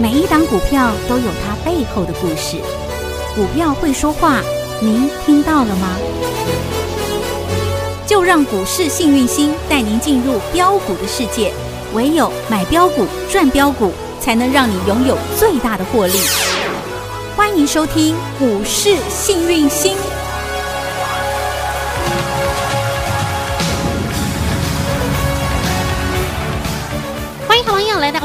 每一档股票都有它背后的故事。股票会说话，您听到了吗？就让股市幸运星带您进入标股的世界。唯有买标股赚标股，才能让你拥有最大的获利。欢迎收听股市幸运星。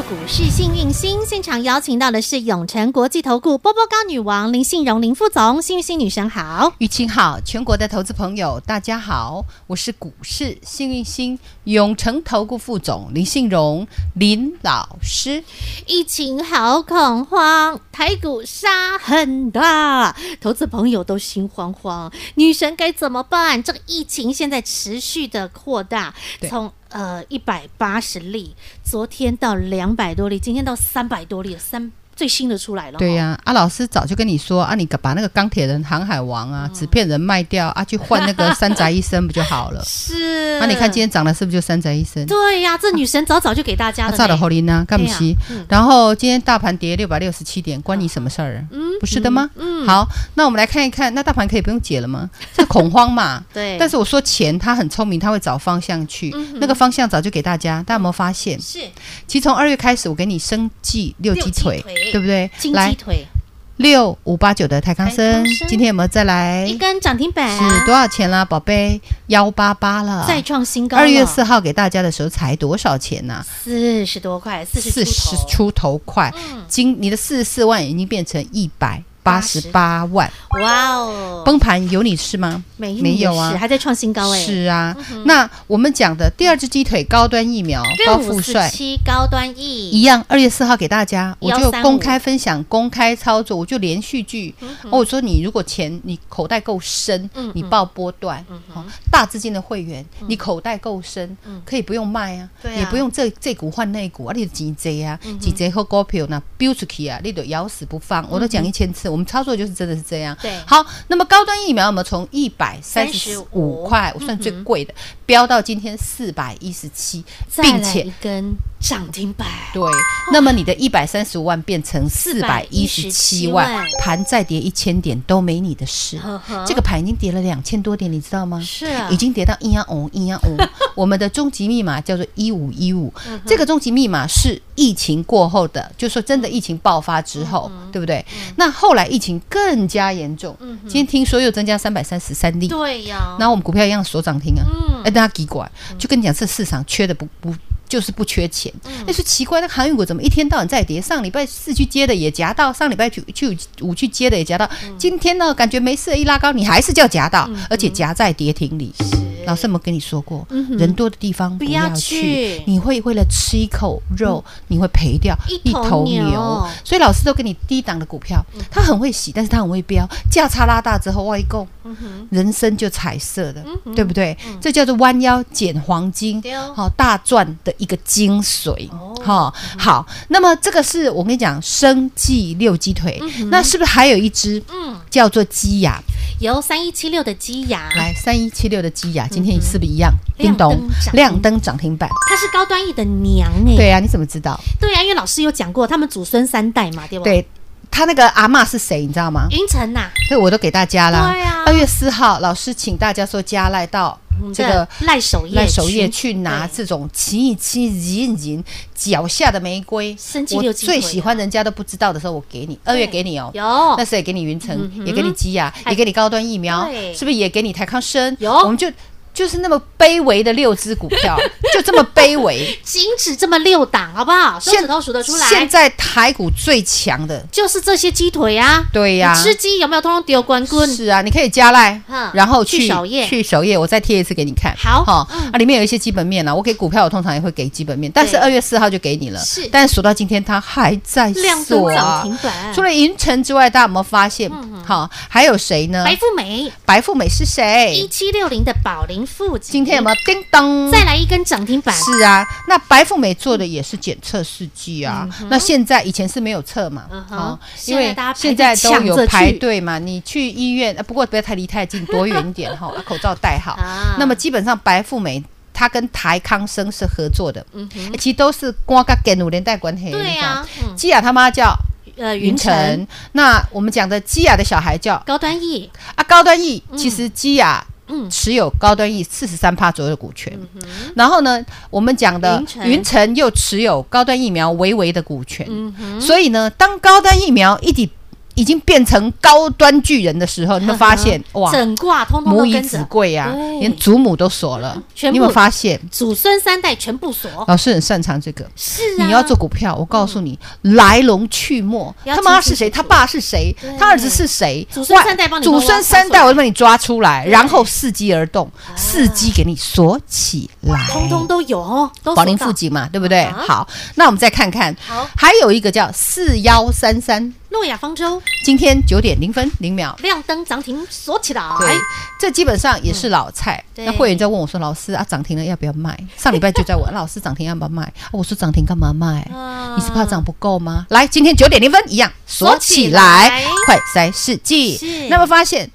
股市幸运星现场，邀请到的是永诚国际投顾波波高女王林信荣林副总，幸运星女神好，玉清好，全国的投资朋友大家好，我是股市幸运星永诚投顾副总林信荣林老师。疫情好恐慌，台股杀很大，投资朋友都心慌慌，女神该怎么办？这个疫情现在持续的扩大，从呃，一百八十例，昨天到两百多例，今天到三百多例，三。最新的出来了，对呀、啊，啊，老师早就跟你说啊，你把那个钢铁人、航海王啊、纸片人卖掉啊，去换那个 山宅医生不就好了？是，那、啊、你看今天涨的是不是就山宅医生？对呀、啊，这女神早早就给大家了。炸了侯林娜？干不起。然后今天大盘跌六百六十七点，关你什么事儿？嗯，不是的吗？嗯，好，那我们来看一看，那大盘可以不用解了吗？这恐慌嘛。对。但是我说钱，他很聪明，他会找方向去。那个方向早就给大家，大家有没有发现？是。其实从二月开始，我给你生计六鸡腿。对不对？金鸡腿六五八九的泰康生，今天有没有再来一根涨停板？是多少钱啦，宝贝？幺八八了，再创新高。二月四号给大家的时候才多少钱呢？四十多块，四十出头块。今你的四十四万已经变成一百。八十八万，哇哦！崩盘有你是吗？没没有啊，还在创新高哎。是啊，那我们讲的第二只鸡腿高端疫苗，高富帅。七高端疫一样，二月四号给大家，我就公开分享、公开操作，我就连续剧。我说你如果钱你口袋够深，你报波段，大资金的会员，你口袋够深，可以不用卖啊，也不用这这股换那股啊，你的几贼啊，几贼和股票那标出去啊，你都咬死不放，我都讲一千次。我们操作就是真的是这样。对，好，那么高端疫苗我们从一百三十五块，我算最贵的，飙到今天四百一十七，并且一根涨停板。对，那么你的一百三十五万变成四百一十七万，盘再跌一千点都没你的事。这个盘已经跌了两千多点，你知道吗？是啊，已经跌到一样五一样五。我们的终极密码叫做一五一五，这个终极密码是疫情过后的，就是说真的疫情爆发之后，对不对？那后来。疫情更加严重，今天听说又增加三百三十三例，对呀，然后我们股票一样锁涨停啊，哎，大家奇怪，就跟你讲，这市场缺的不不就是不缺钱，那是奇怪，那航运股怎么一天到晚在跌？上礼拜四去接的也夹到，上礼拜去去五去接的也夹到，今天呢感觉没事，一拉高你还是叫夹到，而且夹在跌停里。老师有没有跟你说过，人多的地方不要去，你会为了吃一口肉，你会赔掉一头牛。所以老师都给你低档的股票，他很会洗，但是他很会飙，价差拉大之后外购，人生就彩色的，对不对？这叫做弯腰捡黄金，好大赚的一个精髓。好，好，那么这个是我跟你讲，生计六鸡腿，那是不是还有一只？嗯，叫做鸡牙，有三一七六的鸡牙，来三一七六的鸡牙。今天是不是一样？叮咚，亮灯涨停板。她是高端 E 的娘哎。对啊，你怎么知道？对啊，因为老师有讲过，他们祖孙三代嘛，对不？对，他那个阿嬷是谁？你知道吗？云城呐。所以我都给大家了。对啊。二月四号，老师请大家说加赖到这个赖首页，赖首页去拿这种亲一亲、银银脚下的玫瑰。我最喜欢人家都不知道的时候，我给你二月给你哦。有。那时候也给你云城，也给你基亚，也给你高端疫苗，是不是也给你台康生？有。我们就。就是那么卑微的六只股票，就这么卑微，仅止这么六档，好不好？手指头数得出来。现在台股最强的就是这些鸡腿啊，对呀。吃鸡有没有通通丢光棍？是啊，你可以加赖，然后去首页，去首页，我再贴一次给你看。好，哈啊，里面有一些基本面啊，我给股票，我通常也会给基本面，但是二月四号就给你了。是，但是数到今天它还在锁啊。除了银城之外，大家有没有发现？好，还有谁呢？白富美，白富美是谁？一七六零的宝龄。今天有没有叮当？再来一根涨停板？是啊，那白富美做的也是检测试剂啊。那现在以前是没有测嘛？啊，因为现在都有排队嘛。你去医院，不过不要太离太近，躲远一点哈，口罩戴好。那么基本上白富美。他跟台康生是合作的，嗯，其实都是光跟跟五连带关系。对呀，基亚他妈叫呃云晨，那我们讲的基亚的小孩叫高端 E 啊，高端 E 其实基亚。持有高端 E 四十三趴左右的股权，嗯、然后呢，我们讲的云城又持有高端疫苗微微的股权，嗯、所以呢，当高端疫苗一抵。已经变成高端巨人的时候，你有没有发现 哇？整挂通通母以子贵啊，连祖母都锁了。你有没有发现？祖孙三代全部锁。老师很擅长这个。是啊。你要做股票，我告诉你来龙去脉，他妈是谁？他爸是谁？他儿子是谁？祖孙三代帮你。祖孙三代我就帮你抓出来，然后伺机而动，伺机给你锁起来。通通都有哦，宝林富锦嘛，对不对？好，那我们再看看，好，还有一个叫四幺三三。诺亚方舟今天九点零分零秒亮灯涨停锁起来，对，这基本上也是老菜。那会员在问我说：“老师啊，涨停了要不要卖？” 上礼拜就在问老师涨停要不要卖？我说涨停干嘛卖？你是怕涨不够吗？来，今天九点零分一样锁起来，快塞试剂。那么发现。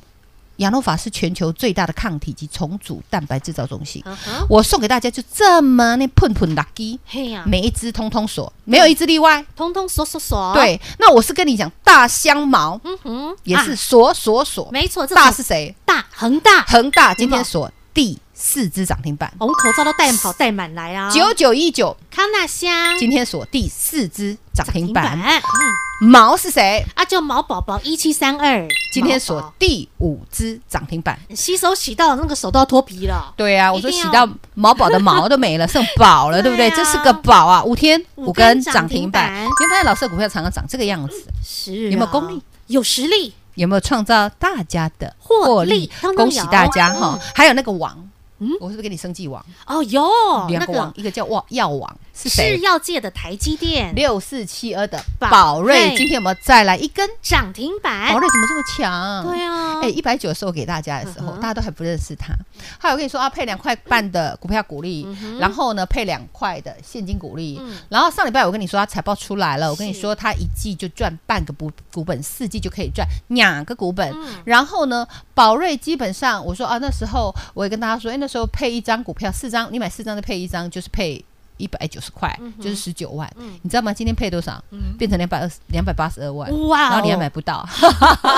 亚诺法是全球最大的抗体及重组蛋白制造中心。我送给大家就这么那碰碰 lucky，每一只通通锁，没有一只例外，通通锁锁锁。对，那我是跟你讲大香茅，嗯哼，也是锁锁锁，没错。大是谁？大恒大，恒大今天锁第四只涨停板，我们口罩都带跑带满来啊。九九一九康纳香今天锁第四只涨停板。毛是谁啊？叫毛宝宝一七三二，今天锁第五只涨停板。洗手洗到那个手都要脱皮了。对啊，我说洗到毛宝的毛都没了，剩宝了，对不对？这是个宝啊！五天五根涨停板。你会发现老师的股票常常长这个样子，是有没有功力？有实力？有没有创造大家的获利？恭喜大家哈！还有那个王。嗯，我是不是给你生计王？哦，有两个王，一个叫药药王，是谁？是药界的台积电六四七二的宝瑞，今天有没有再来一根涨停板？宝瑞怎么这么强？对啊，哎，一百九的时候给大家的时候，大家都还不认识他。还有我跟你说啊，配两块半的股票股利，然后呢配两块的现金股利，然后上礼拜我跟你说他财报出来了，我跟你说他一季就赚半个股股本，四季就可以赚两个股本。然后呢，宝瑞基本上我说啊，那时候我也跟大家说，哎。那时候配一张股票四张，你买四张就配一张，就是配一百九十块，就是十九万。嗯、你知道吗？今天配多少？变成两百二十两百八十二万。哇、哦！然后你还买不到，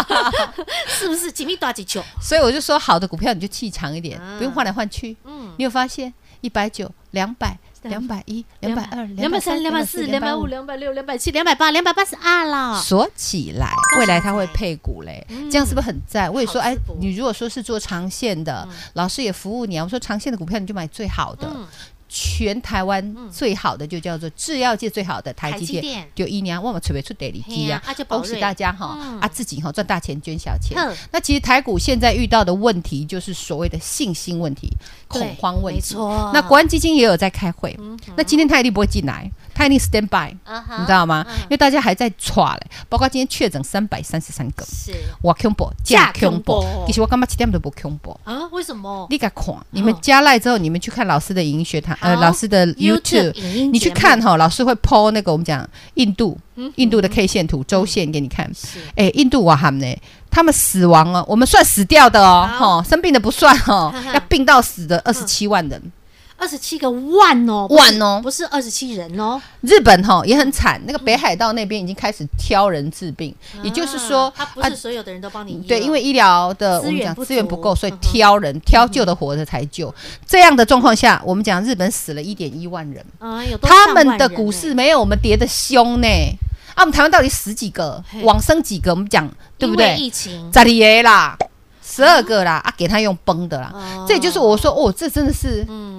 是不是？几米多几球？所以我就说，好的股票你就气长一点，啊、不用换来换去。嗯，你有发现一百九两百？两百一、两百二、两百三、两百四、两百五、两百六、两百七、两百八、两百八十二了，锁起来，未来它会配股嘞，这样是不是很赞？我也说，哎，你如果说是做长线的，老师也服务你啊。我说长线的股票你就买最好的。全台湾最好的就叫做制药界最好的台积电，就一年我们准备出代理机啊！恭喜大家哈啊，自己哈赚大钱捐小钱。那其实台股现在遇到的问题就是所谓的信心问题、恐慌问题。那国安基金也有在开会，那今天他一定不会进来，他一定 stand by，你知道吗？因为大家还在抓嘞，包括今天确诊三百三十三个，是哇恐怖，假恐怖。其实我干嘛七点都不恐怖啊？为什么？你敢看？你们加赖之后，你们去看老师的营学堂。呃，老师的 YouTube，你去看哈，老师会 po 那个我们讲印度，印度的 K 线图周线给你看。哎，印度哇他们呢，他们死亡了，我们算死掉的哦，哈，生病的不算哈，要病到死的二十七万人。二十七个万哦，万哦，不是二十七人哦。日本哈也很惨，那个北海道那边已经开始挑人治病，也就是说，他不是所有的人都帮你。对，因为医疗的我们讲资源不够，所以挑人挑救的活着才救。这样的状况下，我们讲日本死了一点一万人，他们的股市没有我们跌的凶呢。啊，我们台湾到底死几个，往生几个？我们讲对不对？疫情，咋的啦？十二个啦，啊，给他用崩的啦。这也就是我说，哦，这真的是，嗯。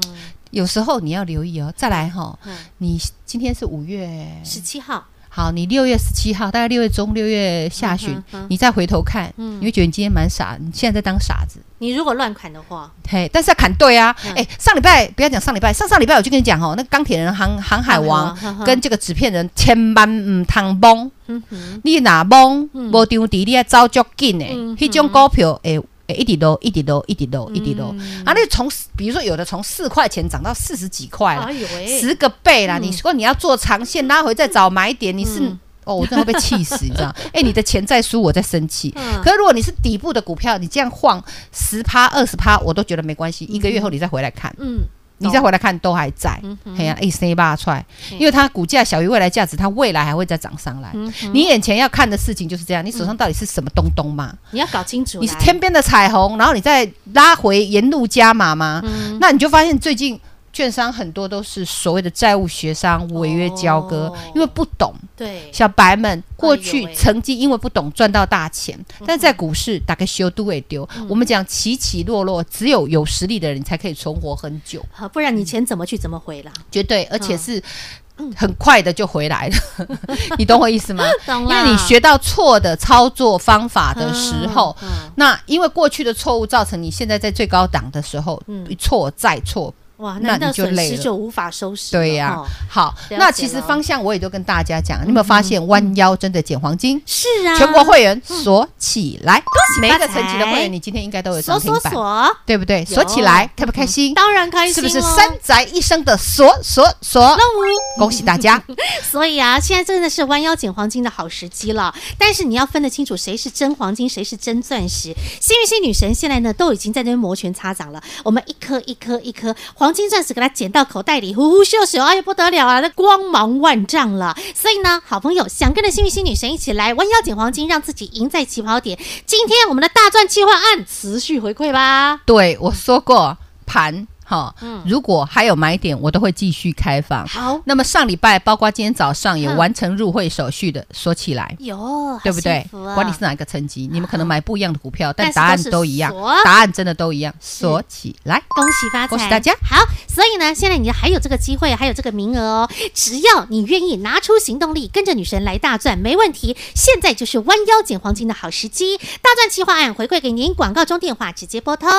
有时候你要留意哦，再来哈，你今天是五月十七号，好，你六月十七号，大概六月中、六月下旬，你再回头看，你会觉得你今天蛮傻，你现在在当傻子。你如果乱砍的话，嘿，但是要砍对啊，哎，上礼拜不要讲上礼拜，上上礼拜我就跟你讲哦，那钢铁人、航航海王跟这个纸片人千万唔通崩，你哪崩，无张底你要走足紧诶，迄种股票诶。哎，一滴都，一滴都，一滴都，一滴都。啊，那从比如说有的从四块钱涨到四十几块了，十个倍啦。你说你要做长线，拉回再找买点，你是哦，我真的会被气死，你知道？哎，你的钱在输，我在生气。可是如果你是底部的股票，你这样晃十趴、二十趴，我都觉得没关系。一个月后你再回来看，嗯，你再回来看都还在。哎呀，一升一拔出来，因为它股价小于未来价值，它未来还会再涨上来。你眼前要看的事情就是这样，你手上到底是什么东东嘛？你要搞清楚。你是天边的彩虹，然后你再拉回沿路加码吗？那你就发现最近。券商很多都是所谓的债务协商、违约交割，哦、因为不懂。对，小白们过去曾经因为不懂赚到大钱，哎、但在股市大概修都会丢。嗯、我们讲起起落落，只有有实力的人才可以存活很久。好，不然你钱怎么去怎么回啦？绝对，而且是很快的就回来了。嗯、你懂我意思吗？因为你学到错的操作方法的时候，嗯嗯、那因为过去的错误造成你现在在最高档的时候，一错再错。哇，那你就累了，就无法收拾。对呀，好，那其实方向我也都跟大家讲，你有没有发现弯腰真的捡黄金？是啊，全国会员锁起来，恭喜每一个层级的会员，你今天应该都有涨停板，对不对？锁起来，开不开心？当然开心，是不是三宅一生的锁锁锁？恭喜大家！所以啊，现在真的是弯腰捡黄金的好时机了。但是你要分得清楚谁是真黄金，谁是真钻石。幸运星女神现在呢都已经在那边摩拳擦掌了。我们一颗一颗一颗黄。黄金钻石给它捡到口袋里，呼呼秀秀，哎呀不得了啊，那光芒万丈了。所以呢，好朋友想跟着幸运星女神一起来弯腰捡黄金，让自己赢在起跑点。今天我们的大赚计划案持续回馈吧。对，我说过盘。好，嗯，如果还有买点，我都会继续开放。好，那么上礼拜，包括今天早上有完成入会手续的，锁起来，有，对不对？管你是哪一个层级，你们可能买不一样的股票，但答案都一样，答案真的都一样，锁起来，恭喜发财，恭喜大家。好，所以呢，现在你还有这个机会，还有这个名额哦，只要你愿意拿出行动力，跟着女神来大赚，没问题。现在就是弯腰捡黄金的好时机，大赚计划案回馈给您，广告中电话直接拨通。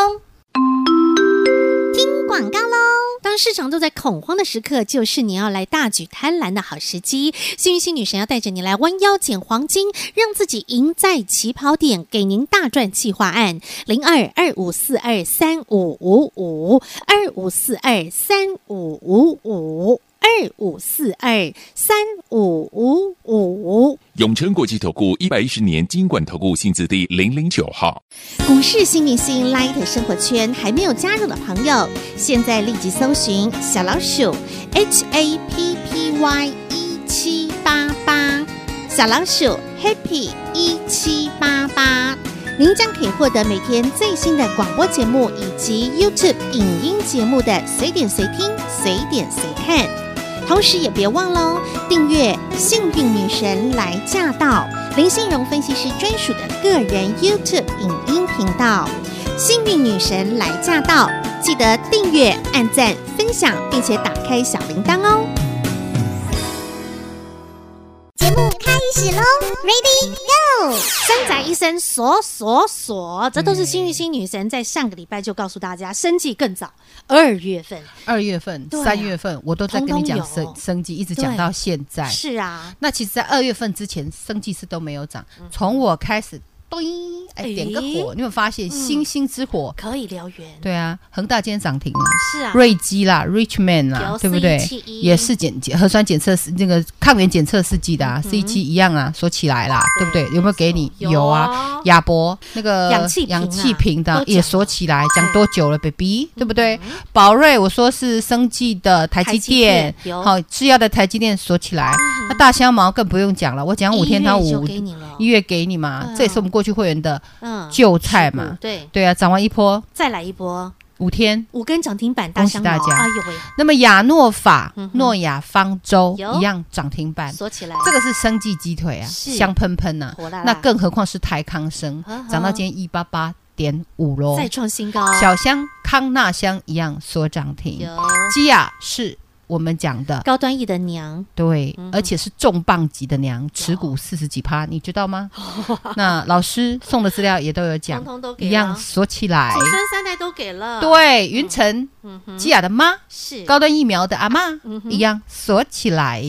听广告喽！当市场都在恐慌的时刻，就是你要来大举贪婪的好时机。幸运星女神要带着你来弯腰捡黄金，让自己赢在起跑点，给您大赚计划案零二二五四二三五五五二五四二三五五五。二五四二三五五五，永诚国际投顾一百一十年金管投顾新字第零零九号。股市新明星 Light 生活圈还没有加入的朋友，现在立即搜寻小老鼠 HAPPY 一七八八，小老鼠 Happy 一七八八。您将可以获得每天最新的广播节目以及 YouTube 影音节目的随点随听、随点随看。同时也别忘喽，订阅《幸运女神来驾到》林信荣分析师专属的个人 YouTube 影音频道《幸运女神来驾到》，记得订阅、按赞、分享，并且打开小铃铛哦。节目开始喽，Ready Go！三宅一生锁锁锁，这都是幸运星女神在上个礼拜就告诉大家，生计更早。二月份，二月份，三月份，我都在跟你讲生生计，一直讲到现在。是啊，那其实，在二月份之前，生计是都没有涨。从我开始。咚！哎，点个火，你有发现星星之火可以燎原？对啊，恒大今天涨停了。是啊，瑞基啦，Richman 啦，对不对？也是检核酸检测是那个抗原检测试剂的啊，C 七一样啊，锁起来啦，对不对？有没有给你？有啊，亚博那个氧气氧气瓶的也锁起来，讲多久了，baby？对不对？宝瑞我说是生技的台积电，好制药的台积电锁起来。那大香茅更不用讲了，我讲五天它五一月给你嘛，这也是我们过去会员的旧菜嘛，对。对啊，涨完一波，再来一波，五天。五根涨停板，恭喜大家！哎呦喂！那么亚诺法、诺亚方舟一样涨停板，锁起来，这个是生技鸡腿啊，香喷喷呐，那更何况是台康生，涨到今天一八八点五喽，再创新高，小香康纳香一样锁涨停，基亚是。我们讲的高端 E 的娘，对，而且是重磅级的娘，持股四十几趴，你知道吗？那老师送的资料也都有讲，通通都一样锁起来，子孙三代都给了。对，云城、基亚的妈是高端疫苗的阿妈，一样锁起来。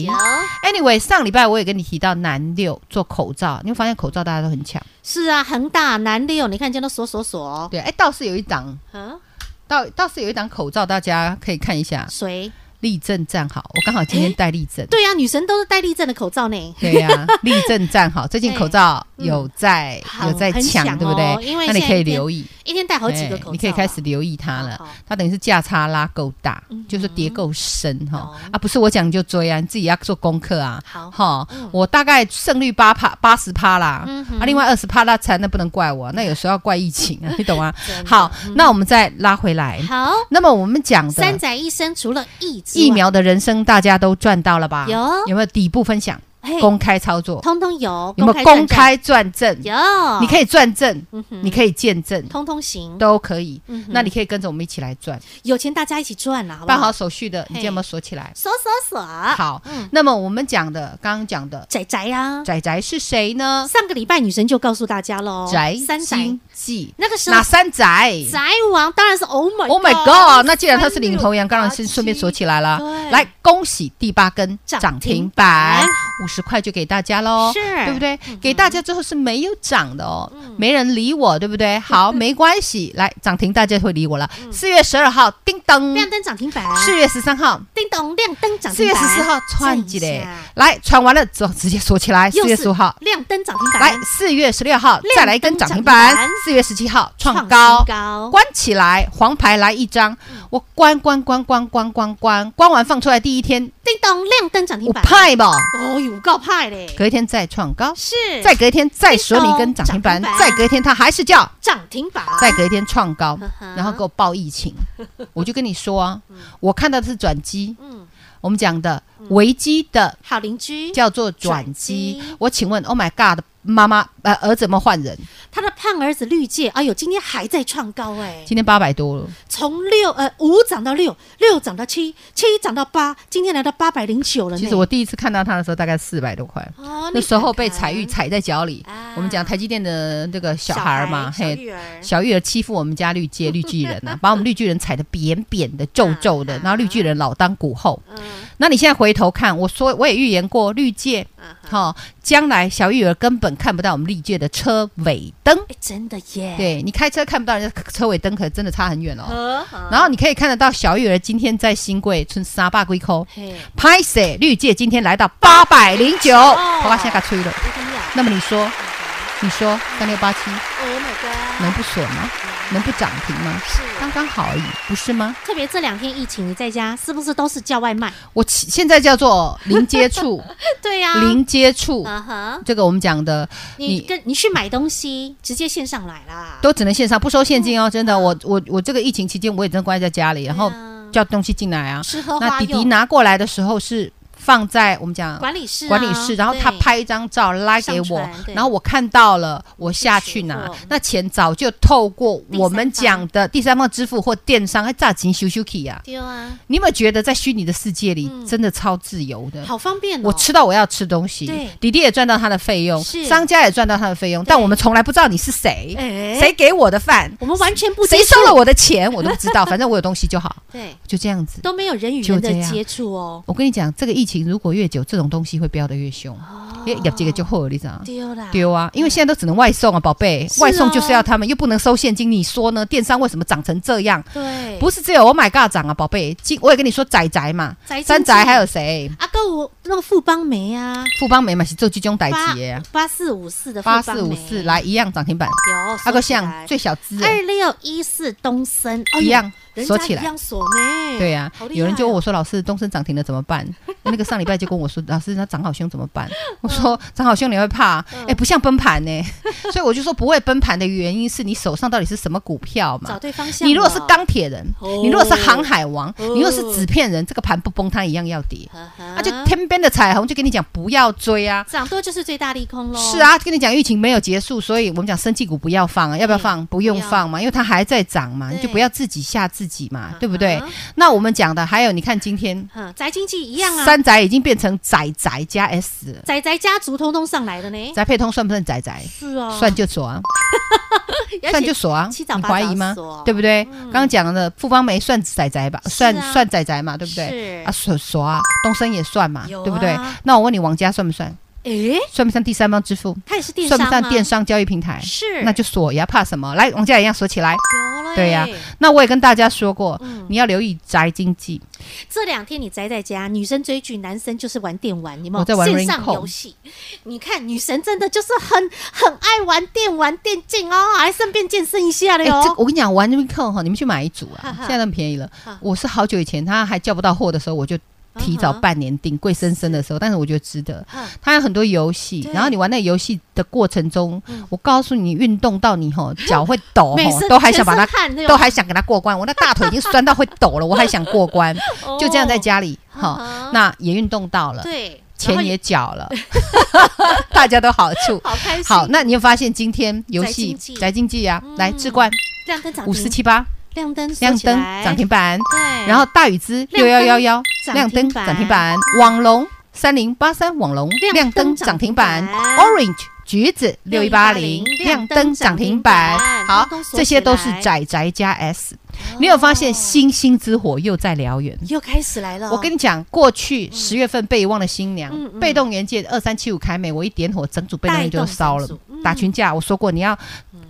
Anyway，上礼拜我也跟你提到南六做口罩，你会发现口罩大家都很抢。是啊，恒大南六，你看见都锁锁锁。对，哎，倒是有一档，倒倒是有一档口罩，大家可以看一下。谁？立正站好，我刚好今天戴立正。对呀，女神都是戴立正的口罩呢。对呀，立正站好，最近口罩有在有在抢，对不对？因为那你可以留意，一天戴好几个口罩，你可以开始留意它了。它等于是价差拉够大，就是叠够深哈啊，不是我讲你就追啊，你自己要做功课啊。好哈，我大概胜率八趴八十趴啦，啊，另外二十趴那才那不能怪我，那有时候要怪疫情啊，你懂吗？好，那我们再拉回来。好，那么我们讲的三宅一生除了疫疫苗的人生，大家都赚到了吧？有有没有底部分享？公开操作，通通有。有没有公开转证？有，你可以转证，你可以见证，通通行，都可以。那你可以跟着我们一起来赚，有钱大家一起赚了，好不好？办好手续的，你今天有没有锁起来？锁锁锁。好，那么我们讲的，刚刚讲的仔仔呀，仔仔是谁呢？上个礼拜女神就告诉大家喽，宅三宅记，那个时候哪三宅？宅王当然是 Oh my Oh my God！那既然他是领头羊，当然是顺便锁起来了。来，恭喜第八根涨停板，五十块就给大家。加喽，是对不对？给大家之后是没有涨的哦，没人理我，对不对？好，没关系，来涨停，大家会理我了。四月十二号，叮咚，亮灯涨停板。四月十三号，叮咚，亮灯涨停板。四月十四号，串起来，来串完了之后直接锁起来。四月十五号，亮灯涨停板。来，四月十六号，再来一根涨停板。四月十七号，创高，关起来，黄牌来一张，我关关关关关关关，关完放出来第一天，叮咚，亮灯涨停板。派吧，哦，有够派嘞。隔一天再创高，是，再隔一天再说你一根涨停板，再隔一天它还是叫涨停板，再隔一天创高，然后给我报疫情，我就跟你说啊，我看到的是转机，嗯，我们讲的危机的好邻居。叫做转机，我请问，Oh my God。妈妈，呃，儿子们换人，他的胖儿子绿界，哎呦，今天还在创高哎，今天八百多了，从六呃五涨到六，六涨到七，七涨到八，今天来到八百零九了。其实我第一次看到他的时候，大概四百多块，那时候被彩玉踩在脚里。我们讲台积电的这个小孩嘛，嘿，小玉儿。欺负我们家绿界绿巨人啊，把我们绿巨人踩得扁扁的、皱皱的，然后绿巨人老当股后。那你现在回头看，我说我也预言过绿界，好，将来小玉儿根本。看不到我们历届的车尾灯，真的耶！对，你开车看不到人家车尾灯，可真的差很远哦。然后你可以看得到小玉儿今天在新贵村沙坝龟口，拍摄绿界今天来到八百零九，我把现在给吹了。那么你说，你说三六八七，能不锁吗？能不涨停吗？是刚刚好而已，不是吗？特别这两天疫情，你在家是不是都是叫外卖？我现在叫做零接触，对呀，零接触。这个我们讲的，你跟你去买东西，直接线上来啦，都只能线上，不收现金哦。真的，我我我这个疫情期间，我也真的关在家里，然后叫东西进来啊。那弟弟拿过来的时候是。放在我们讲管理室，管理室，然后他拍一张照拉给我，然后我看到了，我下去拿。那钱早就透过我们讲的第三方。支付或电商，还炸钱修修 K 呀。对啊，你有没有觉得在虚拟的世界里真的超自由的？好方便哦！我吃到我要吃东西，弟弟也赚到他的费用，商家也赚到他的费用，但我们从来不知道你是谁，谁给我的饭，我们完全不，谁收了我的钱，我都不知道，反正我有东西就好。对，就这样子，都没有人与人的接触哦。我跟你讲，这个疫情如果越久，这种东西会飙得越凶，因为业绩就好，你知道丢啦丢啊！因为现在都只能外送啊，宝贝，外送就是要他们，又不能收现金。你说呢？电商为什么涨成这样？对，不是只有 Oh my God 涨啊，宝贝。今我也跟你说，宅宅嘛，三宅还有谁？阿哥，我那个富邦梅啊，富邦梅嘛是做集中代级八四五四的八四五四来一样涨停板，有阿哥像最小资二六一四东森一样。锁起来，对呀，有人就问我说：“老师，东升涨停了怎么办？” 那个上礼拜就跟我说：“老师，那涨好凶怎么办？” 我说：“涨好凶你会怕？哎，不像崩盘呢。”所以我就说不会崩盘的原因是你手上到底是什么股票嘛？找对方向。你如果是钢铁人，你如果是航海王，你如果是纸片人，这个盘不崩它一样要跌。那就天边的彩虹就跟你讲不要追啊，涨多就是最大利空喽。是啊，跟你讲疫情没有结束，所以我们讲生技股不要放啊，要不要放？不用放嘛，因为它还在涨嘛，你就不要自己吓自己嘛，对不对？那我们讲的还有，你看今天宅经济一样啊，三宅已经变成宅宅加 S 了，宅宅家族通通上来了呢。宅配通算不算宅宅？是啊，算就锁啊，算就锁啊，你怀疑吗？对不对？刚刚讲的富邦梅算宅宅吧，算算宅宅嘛，对不对？啊锁锁啊，东升也算嘛，对不对？那我问你，王家算不算？诶，算不算第三方支付？它也是电商，算不算电商交易平台？是，那就锁呀，怕什么？来，王家一样锁起来。有对呀、啊，那我也跟大家说过，嗯、你要留意宅经济。这两天你宅在家，女生追剧，男生就是玩电玩，你们我在玩线上游戏。你看，女神真的就是很很爱玩电玩电竞哦，还顺便健身一下的哟、欸。我跟你讲，玩 Rincon 哈，你们去买一组啊，现在那么便宜了。我是好久以前他还叫不到货的时候，我就。提早半年订，贵生生的时候，但是我觉得值得。它有很多游戏，然后你玩那个游戏的过程中，我告诉你，运动到你吼 脚会抖吼，都还想把它，都还想给它过关。我那大腿已经酸到会抖了，我还想过关，就这样在家里哈，那也运动到了，对，钱也缴了，大家都好处，好开心。好，那你有发现今天游戏宅经济。啊，来智冠五四七八。亮灯，亮灯，涨停板。对，然后大宇之六幺幺幺，亮灯涨停板。网龙三零八三，网龙亮灯涨停板。Orange 橘子六一八零，亮灯涨停板。好，这些都是宅宅加 S。你有发现星星之火又在燎原，又开始来了。我跟你讲，过去十月份被遗忘的新娘，被动元件二三七五开美，我一点火，整组被动元件就烧了，打群架。我说过你要。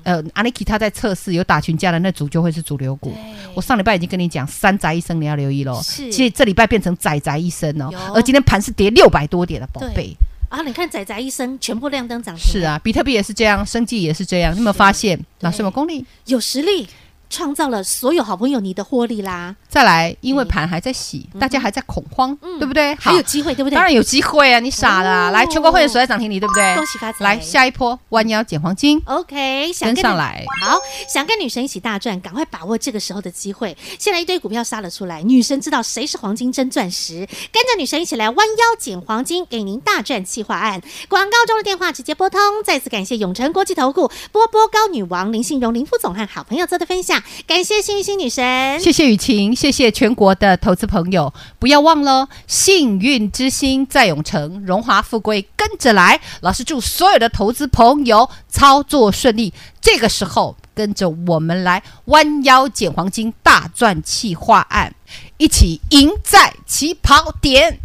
呃，阿尼奇他在测试有打群架的那组就会是主流股。我上礼拜已经跟你讲，三宅一生你要留意喽。是，其实这礼拜变成仔宅一生哦，而今天盘是跌六百多点的宝贝啊！你看仔宅一生全部亮灯涨停。是啊，比特币也是这样，生计也是这样。你有没有发现？那什么功力？有实力。创造了所有好朋友你的获利啦！再来，因为盘还在洗，大家还在恐慌，对不对？还有机会，对不对？当然有机会啊！你傻了，来，全国会员锁在涨停里，对不对？恭喜发财！来，下一波弯腰捡黄金，OK，跟上来。好，想跟女神一起大赚，赶快把握这个时候的机会。现在一堆股票杀了出来，女神知道谁是黄金真钻石，跟着女神一起来弯腰捡黄金，给您大赚企划案。广告中的电话直接拨通。再次感谢永诚国际投顾波波高女王林信荣林副总和好朋友做的分享，感谢幸。运星女神，谢谢雨晴，谢谢全国的投资朋友，不要忘了，幸运之星在永城，荣华富贵跟着来。老师祝所有的投资朋友操作顺利。这个时候，跟着我们来弯腰捡黄金，大赚企划案，一起赢在起跑点。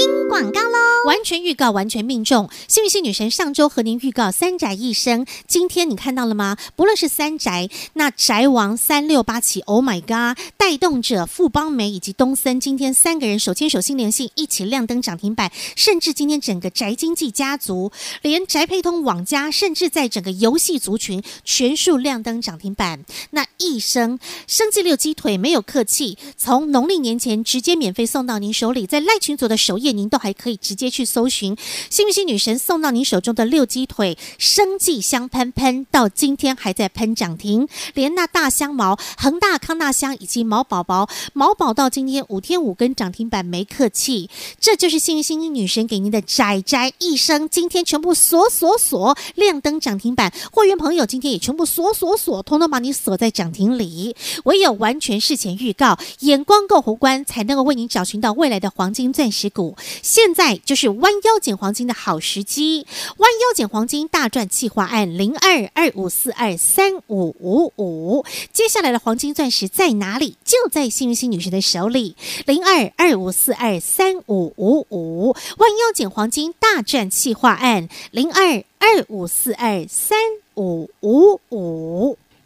听广告喽！完全预告，完全命中！幸运星女神上周和您预告三宅一生，今天你看到了吗？不论是三宅，那宅王三六八起，Oh my God！带动者富邦美以及东森，今天三个人手牵手心连心，一起亮灯涨停板。甚至今天整个宅经济家族，连宅配通网家，甚至在整个游戏族群全数亮灯涨停板。那一生生技六鸡腿没有客气，从农历年前直接免费送到您手里，在赖群组的首页您都还可以直接。去搜寻幸运星女神送到您手中的六鸡腿生计香喷喷，到今天还在喷涨停。连那大香茅、恒大康纳香以及毛宝宝、毛宝到今天五天五根涨停板，没客气。这就是幸运星女神给您的宅宅一生，今天全部锁锁锁亮灯涨停板。会员朋友今天也全部锁锁锁，通通把你锁在涨停里。唯有完全事前预告，眼光够宏观，才能够为您找寻到未来的黄金钻石股。现在就是。弯腰捡黄金的好时机，弯腰捡黄金大赚企划案零二二五四二三五五五，接下来的黄金钻石在哪里？就在幸运星女神的手里，零二二五四二三五五五，弯腰捡黄金大赚企划案零二二五四二三五五五。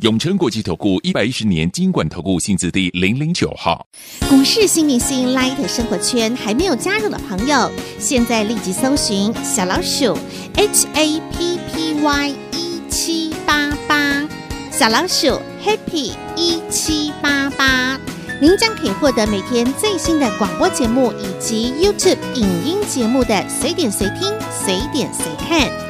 永诚国际投顾一百一十年金管投顾新字第零零九号。股市新明星 Light 生活圈还没有加入的朋友，现在立即搜寻小老鼠 HAPPY 一七八八，小老鼠 Happy 一七八八，您将可以获得每天最新的广播节目以及 YouTube 影音节目的随点随听、随点随看。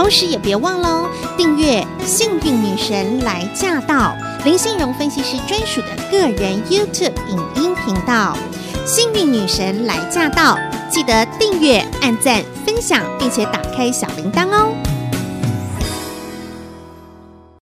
同时也别忘了，订阅《幸运女神来驾到》林信荣分析师专属的个人 YouTube 影音频道《幸运女神来驾到》，记得订阅、按赞、分享，并且打开小铃铛哦。